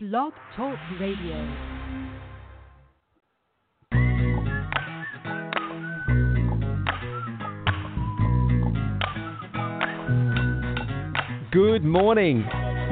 Blog Talk Radio. Good morning.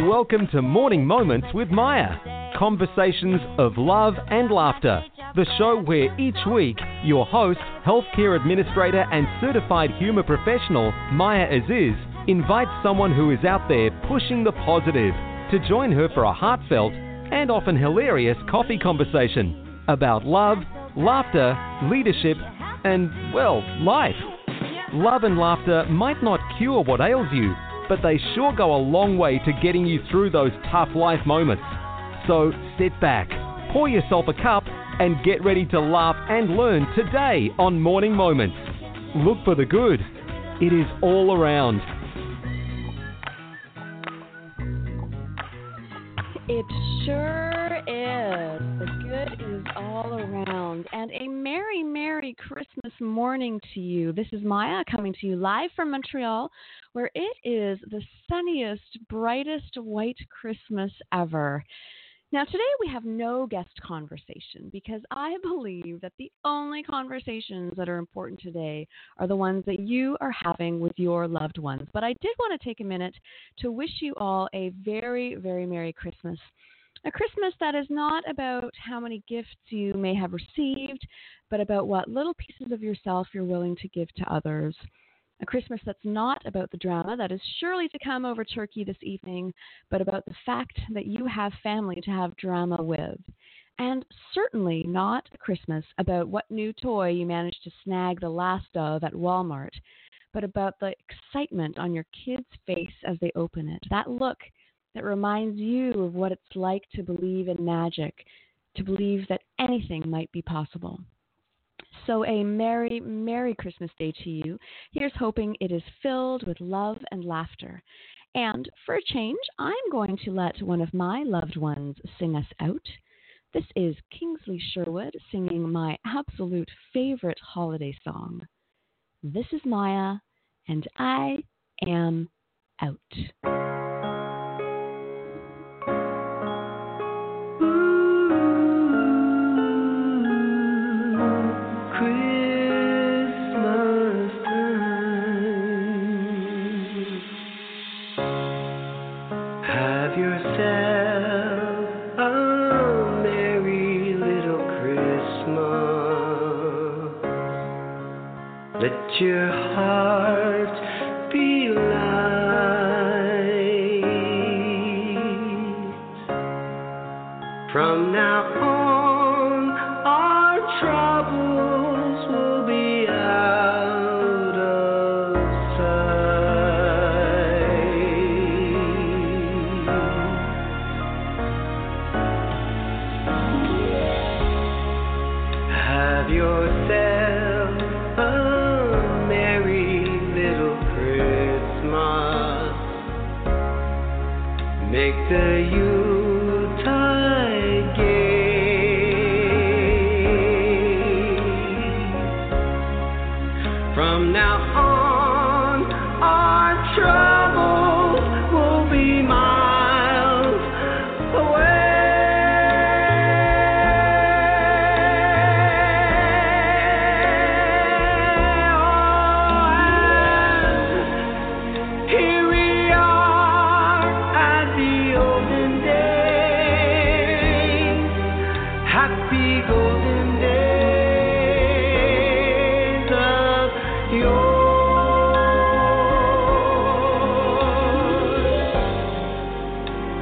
Welcome to Morning Moments with Maia. Conversations of love and laughter. The show where each week your host, healthcare administrator, and certified humor professional, Maia Aziz, invites someone who is out there pushing the positive to join her for a heartfelt and often hilarious coffee conversation about love, laughter, leadership, and, well, life. Love and laughter might not cure what ails you, but they sure go a long way to getting you through those tough life moments. So sit back, pour yourself a cup, and get ready to laugh and learn today on Morning Moments. Look for the good. It is all around. It sure is. The good is all around. And a merry, merry Christmas morning to you. This is Maia coming to you live from Montreal, where it is the sunniest, brightest white Christmas ever. Now, today we have no guest conversation because I believe that the only conversations that are important today are the ones that you are having with your loved ones. But I did want to take a minute to wish you all a very, very Merry Christmas. A Christmas that is not about how many gifts you may have received, but about what little pieces of yourself you're willing to give to others. A Christmas that's not about the drama that is surely to come over turkey this evening, but about the fact that you have family to have drama with. And certainly not a Christmas about what new toy you managed to snag the last of at Walmart, but about the excitement on your kid's face as they open it. That look that reminds you of what it's like to believe in magic, to believe that anything might be possible. So, a Merry, Merry Christmas Day to you. Here's hoping it is filled with love and laughter. And for a change, I'm going to let one of my loved ones sing us out. This is Kingsley Sherwood singing my absolute favorite holiday song. This is Maia, and I am out. Your now on, our troubles will be miles